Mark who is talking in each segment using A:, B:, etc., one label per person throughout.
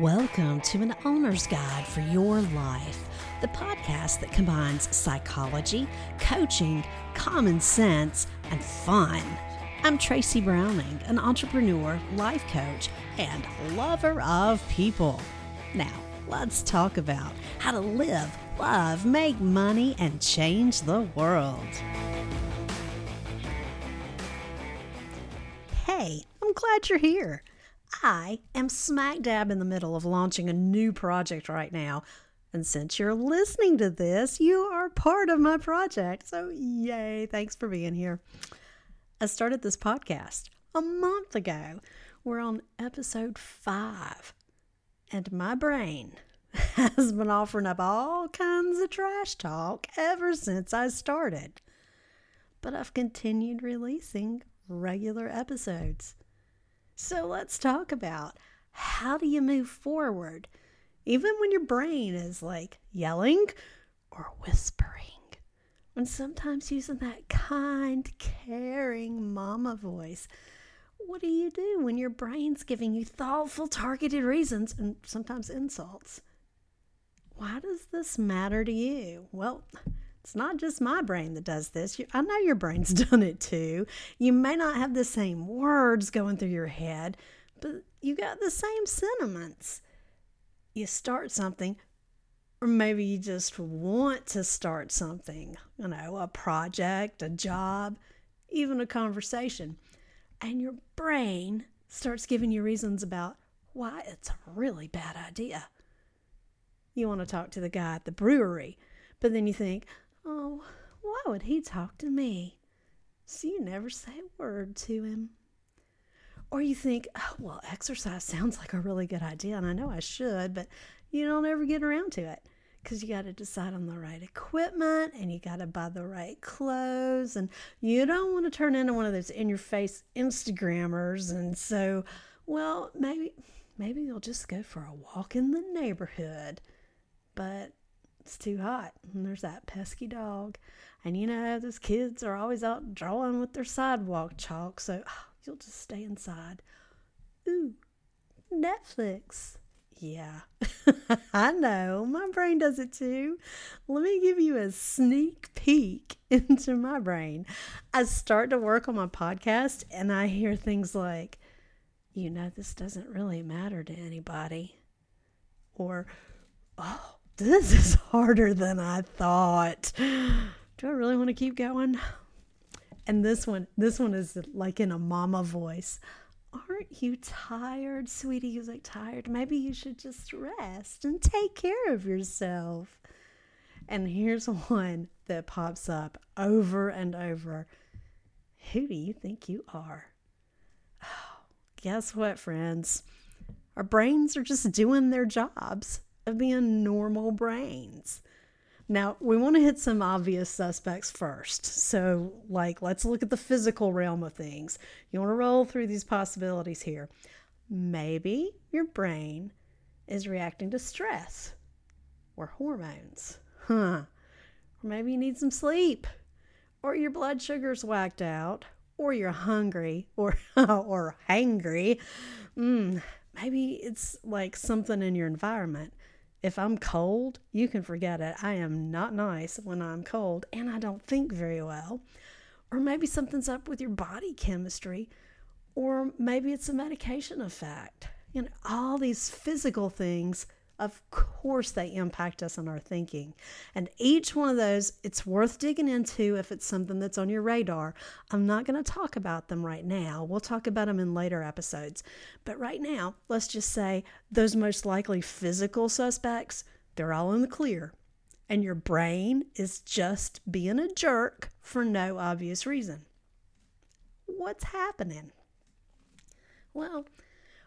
A: Welcome to an owner's guide for your life, the podcast that combines psychology, coaching, common sense, and fun. I'm Tracy Browning, an entrepreneur, life coach, and lover of people. Now, let's talk about how to live, love, make money, and change the world. Hey, I'm glad you're here. I am smack dab in the middle of launching a new project right now. And since you're listening to this, you are part of my project. So, yay, thanks for being here. I started this podcast a month ago. We're on episode five. And my brain has been offering up all kinds of trash talk ever since I started. But I've continued releasing regular episodes. So let's talk about how do you move forward, even when your brain is like yelling or whispering, and sometimes using that kind, caring mama voice. What do you do when your brain's giving you thoughtful, targeted reasons and sometimes insults? Why does this matter to you? Well, it's not just my brain that does this. I know your brain's done it too. You may not have the same words going through your head, but you got the same sentiments. You start something, or maybe you just want to start something, you know, a project, a job, even a conversation. And your brain starts giving you reasons about why it's a really bad idea. You want to talk to the guy at the brewery, but then you think, Oh, why would he talk to me? So you never say a word to him. Or you think, oh, well, exercise sounds like a really good idea, and I know I should, but you don't ever get around to it because you got to decide on the right equipment and you got to buy the right clothes, and you don't want to turn into one of those in your face Instagrammers. And so, well, maybe maybe you'll just go for a walk in the neighborhood. But it's too hot. And there's that pesky dog. And you know, those kids are always out drawing with their sidewalk chalk, so oh, you'll just stay inside. Ooh, Netflix. Yeah, I know. My brain does it too. Let me give you a sneak peek into my brain. I start to work on my podcast and I hear things like, you know, this doesn't really matter to anybody. Or, oh, this is harder than I thought. Do I really want to keep going? And this one, this one is like in a mama voice. Aren't you tired, sweetie? You like tired. Maybe you should just rest and take care of yourself. And here's one that pops up over and over. Who do you think you are? Oh, guess what, friends? Our brains are just doing their jobs of being normal brains. Now, we want to hit some obvious suspects first. So, like, let's look at the physical realm of things. You want to roll through these possibilities here. Maybe your brain is reacting to stress or hormones. Huh. Or maybe you need some sleep, or your blood sugar's whacked out, or you're hungry, or or hangry. Mm, maybe it's like something in your environment. If I'm cold, you can forget it. I am not nice when I'm cold and I don't think very well. Or maybe something's up with your body chemistry, or maybe it's a medication effect. You know, all these physical things of course they impact us in our thinking. And each one of those, it's worth digging into if it's something that's on your radar. I'm not going to talk about them right now. We'll talk about them in later episodes. But right now, let's just say those most likely physical suspects, they're all in the clear. And your brain is just being a jerk for no obvious reason. What's happening? Well,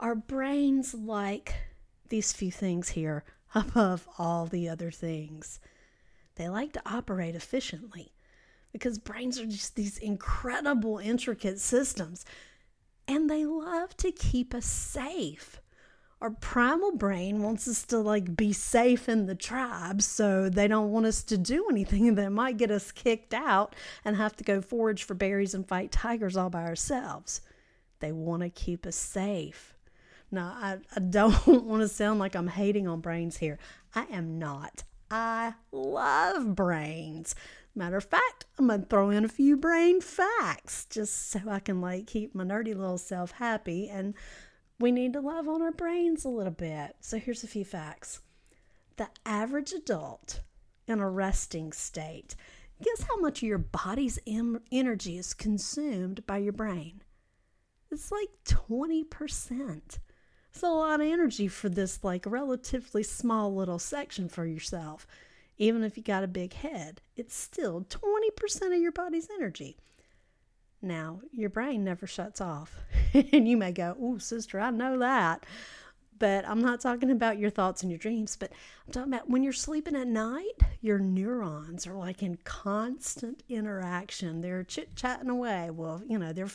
A: our brains like these few things here above all the other things. They like to operate efficiently because brains are just these incredible, intricate systems and they love to keep us safe. Our primal brain wants us to like be safe in the tribe, so they don't want us to do anything that might get us kicked out and have to go forage for berries and fight tigers all by ourselves. They want to keep us safe. Now, I, I don't want to sound like I'm hating on brains here. I am not. I love brains. Matter of fact, I'm gonna throw in a few brain facts just so I can like keep my nerdy little self happy. And we need to love on our brains a little bit. So here's a few facts. The average adult in a resting state, guess how much of your body's em- energy is consumed by your brain? It's like 20%. It's a lot of energy for this like relatively small little section for yourself. Even if you got a big head, it's still 20% of your body's energy. Now, your brain never shuts off. and you may go, Oh, sister, I know that. But I'm not talking about your thoughts and your dreams, but I'm talking about when you're sleeping at night, your neurons are like in constant interaction. They're chit chatting away. Well, you know, they're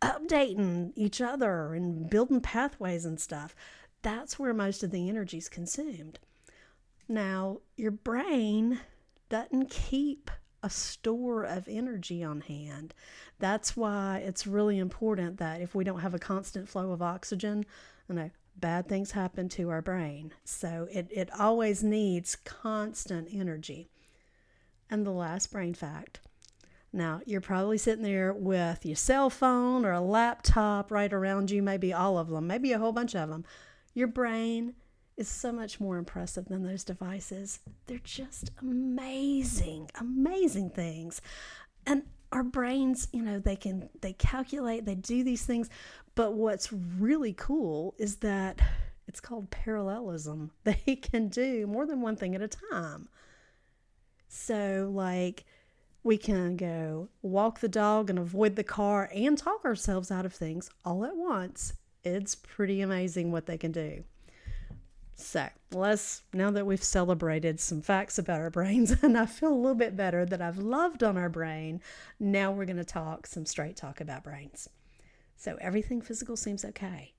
A: updating each other and building pathways and stuff. That's where most of the energy is consumed. Now, your brain doesn't keep a store of energy on hand. That's why it's really important that if we don't have a constant flow of oxygen, you know, bad things happen to our brain. So it, it always needs constant energy. And the last brain fact. Now, you're probably sitting there with your cell phone or a laptop right around you, maybe all of them, maybe a whole bunch of them. Your brain is so much more impressive than those devices. They're just amazing, amazing things. And our brains, you know, they can they calculate, they do these things, but what's really cool is that it's called parallelism. They can do more than one thing at a time. So like we can go walk the dog and avoid the car and talk ourselves out of things all at once. It's pretty amazing what they can do. So let's, now that we've celebrated some facts about our brains and I feel a little bit better that I've loved on our brain, now we're going to talk some straight talk about brains. So everything physical seems okay,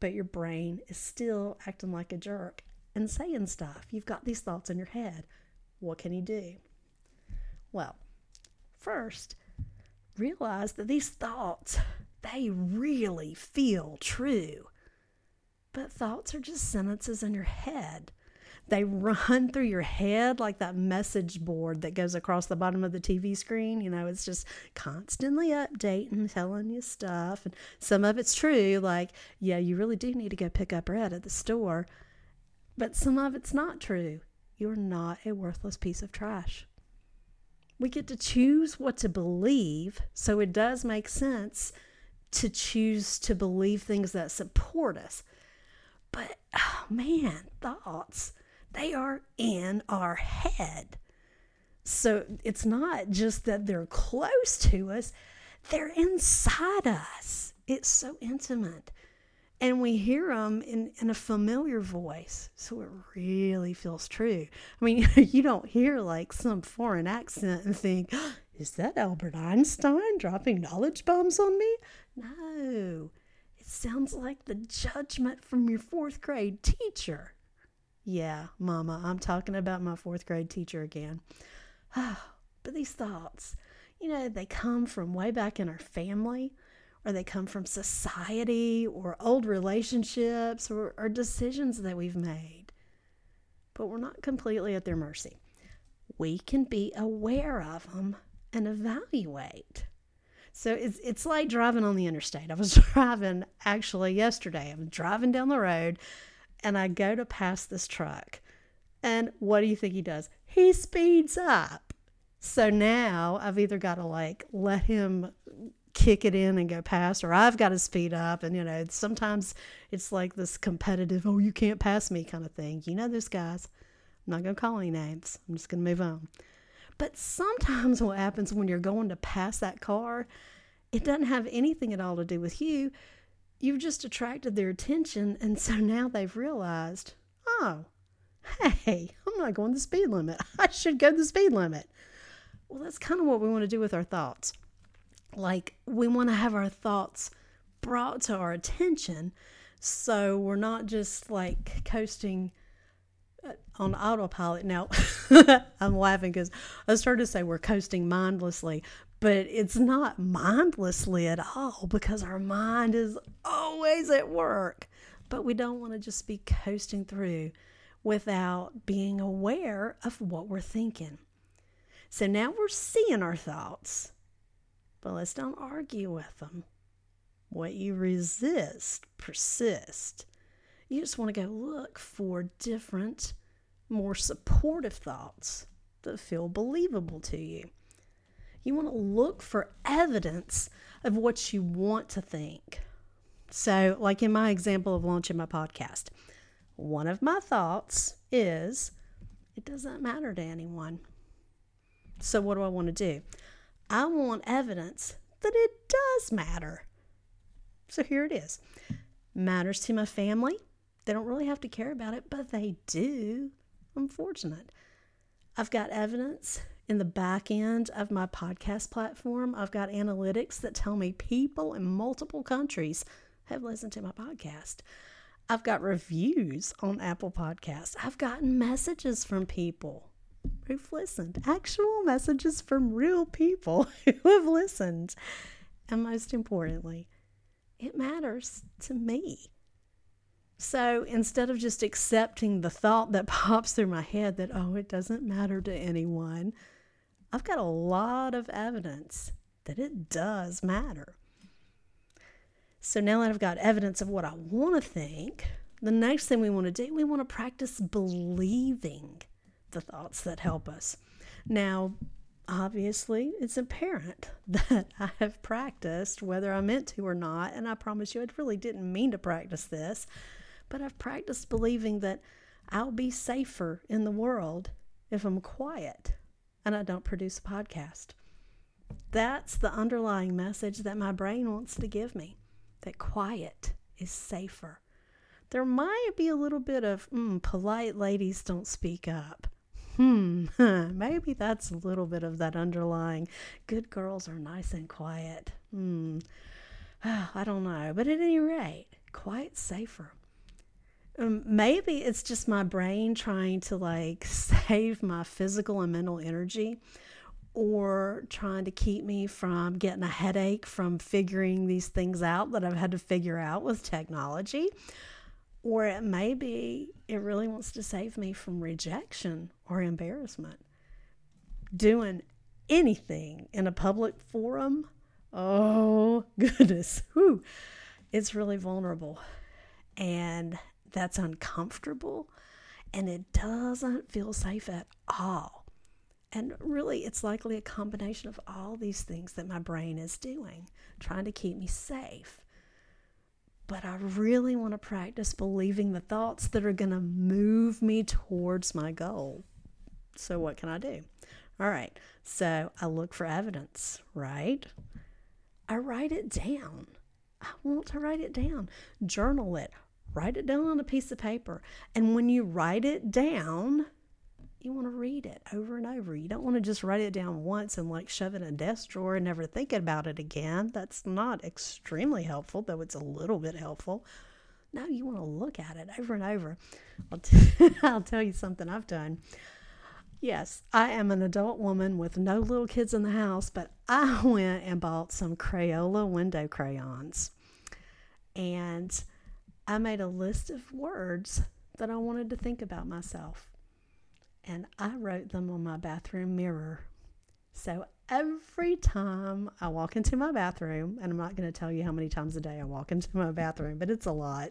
A: but your brain is still acting like a jerk and saying stuff. You've got these thoughts in your head. What can you do? Well, first, realize that these thoughts, they really feel true. But thoughts are just sentences in your head. They run through your head like that message board that goes across the bottom of the TV screen. You know, it's just constantly updating, telling you stuff. And some of it's true, like, yeah, you really do need to go pick up bread at the store. But some of it's not true. You're not a worthless piece of trash. We get to choose what to believe, so it does make sense to choose to believe things that support us. But oh man, thoughts, they are in our head. So it's not just that they're close to us, they're inside us. It's so intimate. And we hear them in, in a familiar voice. So it really feels true. I mean, you don't hear like some foreign accent and think, is that Albert Einstein dropping knowledge bombs on me? No, it sounds like the judgment from your fourth grade teacher. Yeah, Mama, I'm talking about my fourth grade teacher again. but these thoughts, you know, they come from way back in our family, or they come from society, or old relationships, or, or decisions that we've made. But we're not completely at their mercy. We can be aware of them and evaluate. So it's it's like driving on the interstate. I was driving actually yesterday. I'm driving down the road and I go to pass this truck. And what do you think he does? He speeds up. So now I've either got to like let him kick it in and go past or I've got to speed up and you know sometimes it's like this competitive oh you can't pass me kind of thing. You know those guys. I'm not going to call any names. I'm just going to move on. But sometimes what happens when you're going to pass that car, it doesn't have anything at all to do with you. You've just attracted their attention, and so now they've realized, oh, hey, I'm not going the speed limit. I should go the speed limit. Well, that's kind of what we want to do with our thoughts. Like, we want to have our thoughts brought to our attention so we're not just like coasting uh, on autopilot. Now, I'm laughing because I started to say we're coasting mindlessly, but it's not mindlessly at all because our mind is always at work. but we don't want to just be coasting through without being aware of what we're thinking. So now we're seeing our thoughts, but let's don't argue with them. What you resist persist. You just want to go look for different, more supportive thoughts that feel believable to you. You want to look for evidence of what you want to think. So, like in my example of launching my podcast, one of my thoughts is it doesn't matter to anyone. So, what do I want to do? I want evidence that it does matter. So, here it is matters to my family. They don't really have to care about it, but they do. I'm fortunate. I've got evidence in the back end of my podcast platform. I've got analytics that tell me people in multiple countries have listened to my podcast. I've got reviews on Apple Podcasts. I've gotten messages from people who've listened, actual messages from real people who have listened. And most importantly, it matters to me. So instead of just accepting the thought that pops through my head that, oh, it doesn't matter to anyone, I've got a lot of evidence that it does matter. So now that I've got evidence of what I want to think, the next thing we want to do, we want to practice believing the thoughts that help us. Now, obviously, it's apparent that I have practiced, whether I meant to or not, and I promise you, I really didn't mean to practice this, but I've practiced believing that I'll be safer in the world if I'm quiet and I don't produce a podcast. That's the underlying message that my brain wants to give me that quiet is safer. There might be a little bit of mm, polite ladies don't speak up. Hmm, maybe that's a little bit of that underlying good girls are nice and quiet. Hmm, I don't know. But at any rate, quiet safer. Um, maybe it's just my brain trying to like save my physical and mental energy or trying to keep me from getting a headache from figuring these things out that I've had to figure out with technology. Or it may be it really wants to save me from rejection or embarrassment. Doing anything in a public forum, oh goodness, whew, it's really vulnerable. And that's uncomfortable. And it doesn't feel safe at all. And really, it's likely a combination of all these things that my brain is doing, trying to keep me safe. But I really want to practice believing the thoughts that are going to move me towards my goal. So, what can I do? All right, so I look for evidence, right? I write it down. I want to write it down, journal it, write it down on a piece of paper. And when you write it down, you want to read it over and over. You don't want to just write it down once and like shove it in a desk drawer and never think about it again. That's not extremely helpful, though it's a little bit helpful. No, you want to look at it over and over. I'll, t- I'll tell you something I've done. Yes, I am an adult woman with no little kids in the house, but I went and bought some Crayola window crayons. I made a list of words that I wanted to think about myself and I wrote them on my bathroom mirror. So every time I walk into my bathroom, and I'm not going to tell you how many times a day I walk into my bathroom, but it's a lot.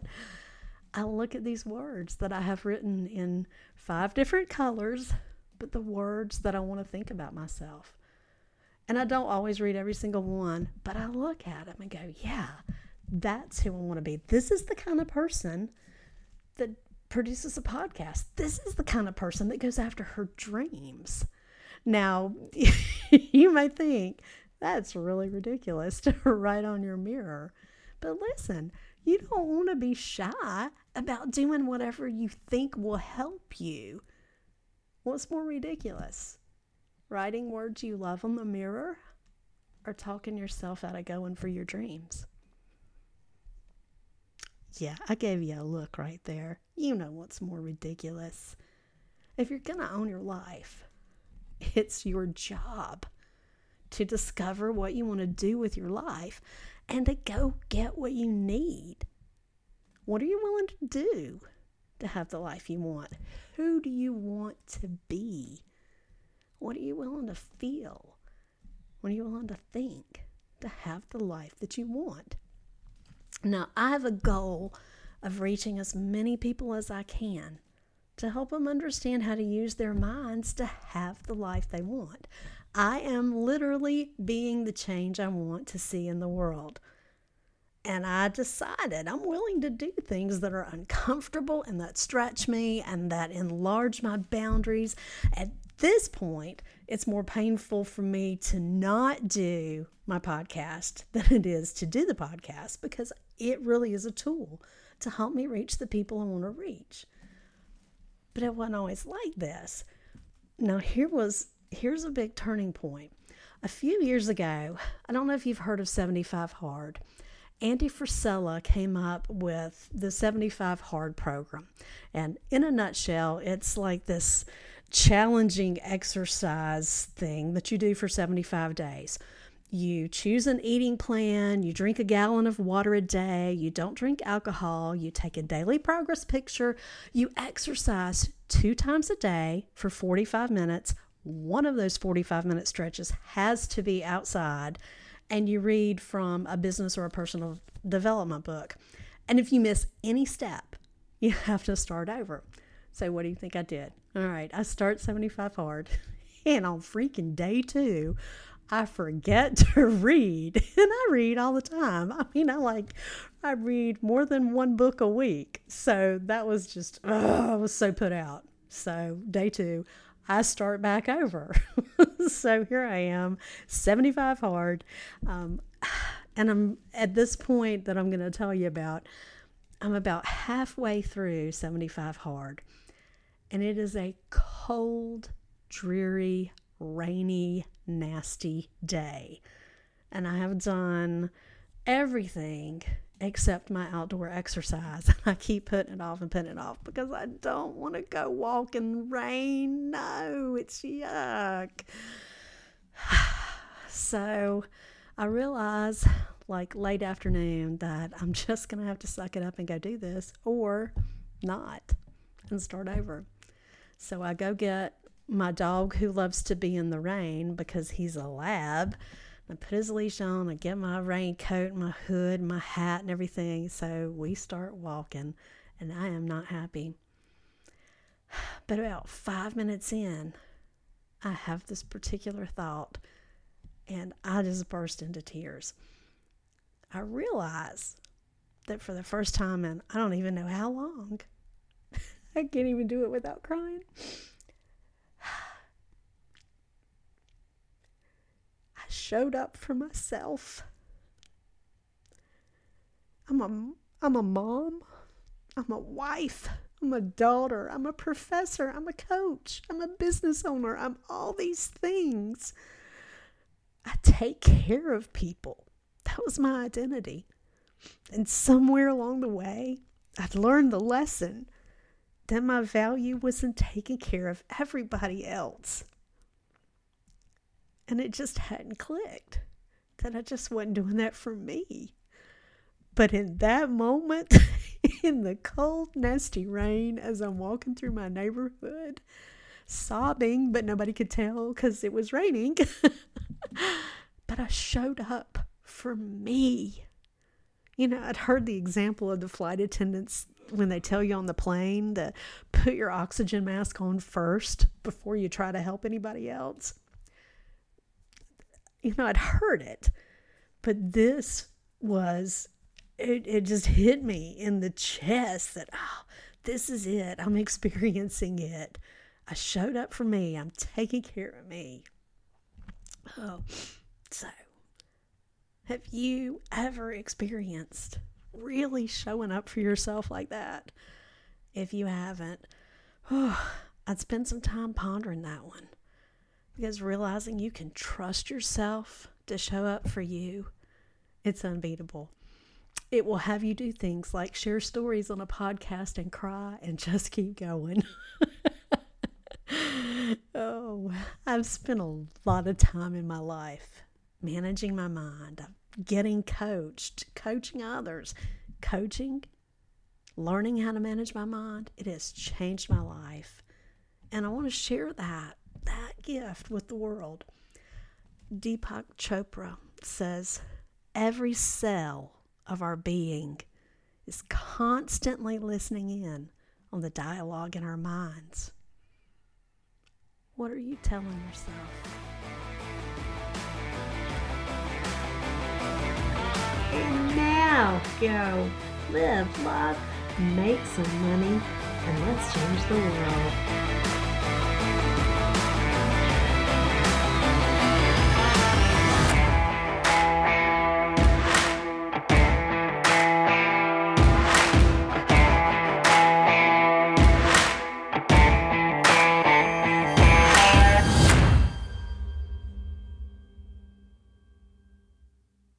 A: I look at these words that I have written in five different colors, but the words that I want to think about myself. And I don't always read every single one, but I look at them and go, yeah, that's who I want to be. This is the kind of person that produces a podcast. This is the kind of person that goes after her dreams. Now, you might think that's really ridiculous to write on your mirror. But listen, you don't want to be shy about doing whatever you think will help you. What's more ridiculous? Writing words you love on the mirror or talking yourself out of going for your dreams? Yeah, I gave you a look right there. You know what's more ridiculous. If you're going to own your life, it's your job to discover what you want to do with your life and to go get what you need. What are you willing to do to have the life you want? Who do you want to be? What are you willing to feel? What are you willing to think to have the life that you want? Now, I have a goal of reaching as many people as I can to help them understand how to use their minds to have the life they want. I am literally being the change I want to see in the world. And I decided I'm willing to do things that are uncomfortable and that stretch me and that enlarge my boundaries. At this point, it's more painful for me to not do my podcast than it is to do the podcast because it really is a tool to help me reach the people I want to reach. But it wasn't always like this. Now, here was here's a big turning point. A few years ago, I don't know if you've heard of 75 Hard. Andy Frisella came up with the 75 Hard program. And in a nutshell, it's like this challenging exercise thing that you do for 75 days. You choose an eating plan, you drink a gallon of water a day, you don't drink alcohol, you take a daily progress picture, you exercise two times a day for 45 minutes. One of those 45 minute stretches has to be outside and you read from a business or a personal development book. And if you miss any step, you have to start over. So, what do you think I did? All right, I start 75 hard, and on freaking day two, I forget to read, and I read all the time. I mean, I like, I read more than one book a week. So that was just, I was so put out. So, day two, I start back over. so here I am, 75 hard. Um, and I'm at this point that I'm going to tell you about, I'm about halfway through 75 hard. And it is a cold, dreary, rainy, nasty day. And I have done everything except my outdoor exercise. I keep putting it off and putting it off because I don't want to go walk in rain. No, it's yuck. so I realize, like late afternoon, that I'm just going to have to suck it up and go do this or not and start over. So I go get my dog who loves to be in the rain because he's a lab I put his leash on, I get my raincoat, my hood, my hat, and everything. So we start walking, and I am not happy. But about five minutes in, I have this particular thought, and I just burst into tears. I realize that for the first time in I don't even know how long, I can't even do it without crying. I showed up for myself. I'm a, I'm a mom. I'm a wife. I'm a daughter. I'm a professor. I'm a coach. I'm a business owner. I'm all these things. I take care of people. That was my identity. And somewhere along the way, I'd learned the lesson that my value wasn't taking care of everybody else. And it just hadn't clicked that I just wasn't doing that for me. But in that moment, in the cold, nasty rain, as I'm walking through my neighborhood, sobbing, but nobody could tell because it was raining, but I showed up for me. You know, I'd heard the example of the flight attendants when they tell you on the plane to put your oxygen mask on first before you try to help anybody else you know, I'd heard it, but this was, it, it just hit me in the chest that, oh, this is it. I'm experiencing it. I showed up for me. I'm taking care of me. Oh, so have you ever experienced really showing up for yourself like that? If you haven't, oh, I'd spend some time pondering that one because realizing you can trust yourself to show up for you, it's unbeatable. It will have you do things like share stories on a podcast and cry and just keep going. oh, I've spent a lot of time in my life managing my mind, getting coached, coaching others, coaching learning how to manage my mind, it has changed my life. And I want to share that, that gift with the world. Deepak Chopra says, every cell of our being is constantly listening in on the dialogue in our minds. What are you telling yourself? And now go live, love, make some money, and let's change the world.